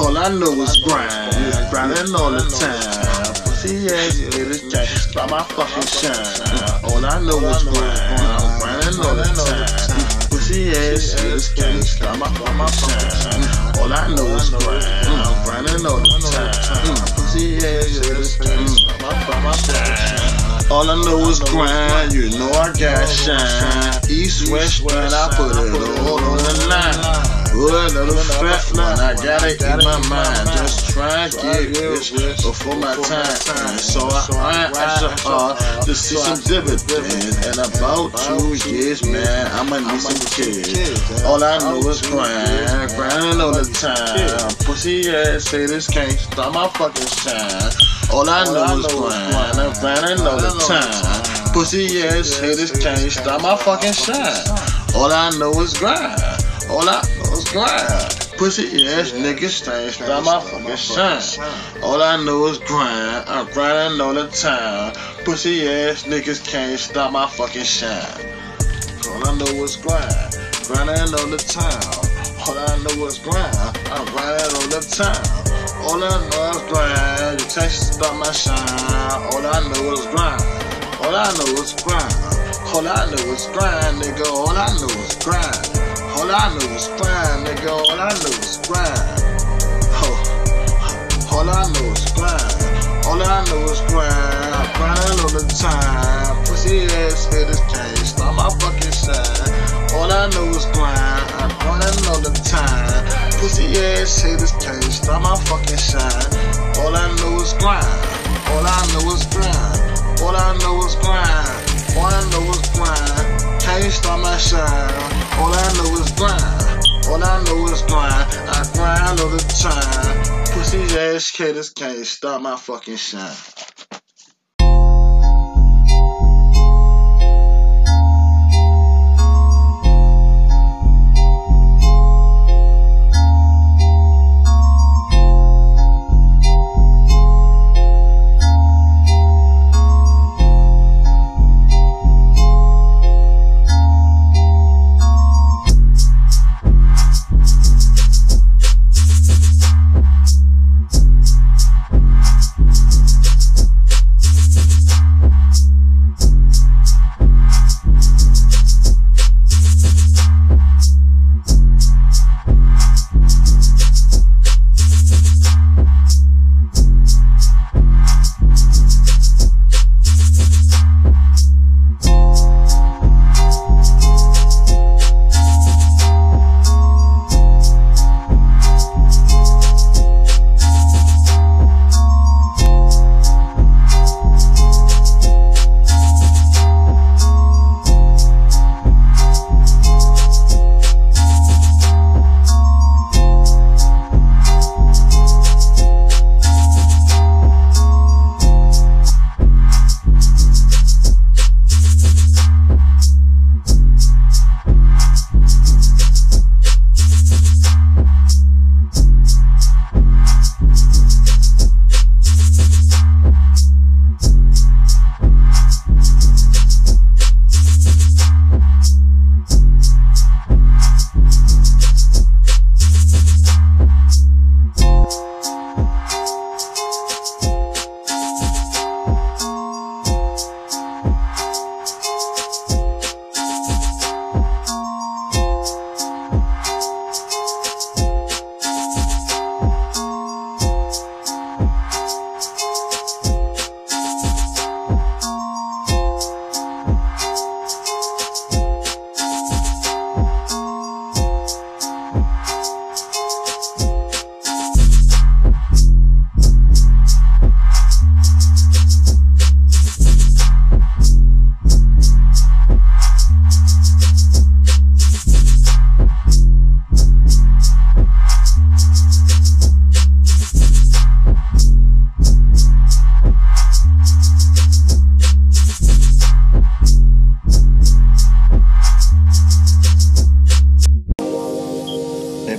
All I know is grind, grinding all the time. Pussy ass niggas can't stop my fucking shine. All I know is grind, I'm grinding all the time. Pussy ass niggas can't stop my shine. All I know is grind, I'm grinding all the time. Pussy ass niggas can't stop my shine. All I know is grind, you know I got shine. East, west, man, I put it all on the line. Good little fat man, I gotta eat my mind. Just try and get rich before my time. So I extra hard to see some dividends. And about two years, man, I'ma need some kids. All I know is grind, grinding all the time. Pussy ass haters can't stop my fucking shine. All I know is grind, I'm grinding all the time. Pussy ass haters can't stop my fucking shine. All I know is grind. All I Pussy ass niggas can't stop my fucking shine. All I know is grind. I'm grinding all the time. Pussy ass niggas can't stop my fucking shine. All I know is grind. Grinding all the time. All I know is grind. I'm grinding all the time. All I know is grind. You can't stop my shine. All I know is grind. All I know is grind. All I know is grind, nigga. All I know is grind. All I know is grind, nigga. All I know is grind. Oh. All I know is grind. All I know is grind. I'm grinding all the time. Pussy ass hitters can't stop my fucking shine. All I know is grind. I'm grinding all the time. Pussy ass hitters can't stop my fucking shine. All I know is grind. All I know is grind. All I know is grind. All I know is grind. Can't stop my shine. Pussy ass kidders can't stop my fucking shine.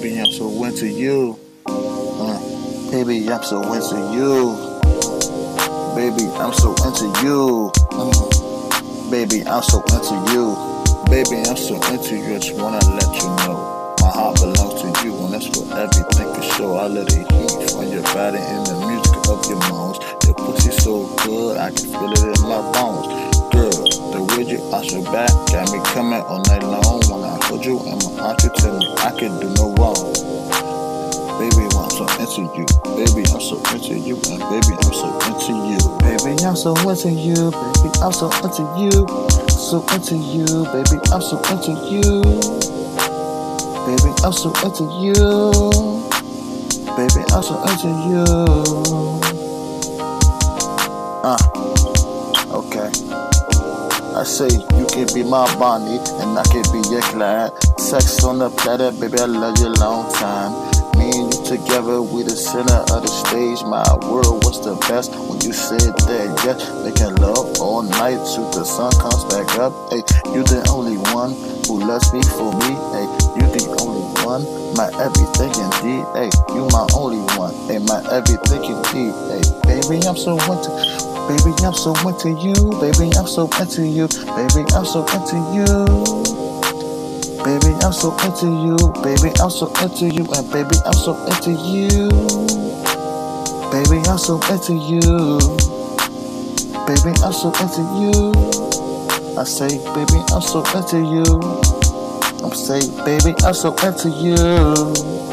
Baby, I'm so into you. Uh, baby, I'm so into you. Baby, I'm so into you. Uh, baby, I'm so into you. Baby, I'm so into you. I just wanna let you know my heart belongs to you, and that's for everything for sure. quality heat from your body and the music of your moans. Your pussy so good, I can feel it in my bones. Girl, the you arch your back got me coming all night long. Hold you in my arms, you tell me I can do no wrong. Baby, I'm so into you. Baby, I'm so into you. And baby, I'm so into you. Baby, I'm so into you. Baby, I'm so into you. So into you. Baby, I'm so into you. Baby, I'm so into you. Baby, I'm so into you. Uh. I say you can be my Bonnie and I can be your Clyde. Sex on the platter, baby, I love you a long time. Me and you together, we the center of the stage. My world was the best when you said that, yes. Making love all night till the sun comes back up. Hey, you the only one who loves me for me. Hey, you the only one, my everything indeed. Hey, you my only one. Hey, my everything indeed. Hey, baby, I'm so into. Baby, I'm so into you. Baby, I'm so into you. Baby, I'm so into you. Baby, I'm so into you. Baby, I'm so into you. And baby, I'm so into you. Baby, I'm so into you. Baby, I'm so into you. I say, baby, I'm so into you. I'm saying, baby, I'm so into you.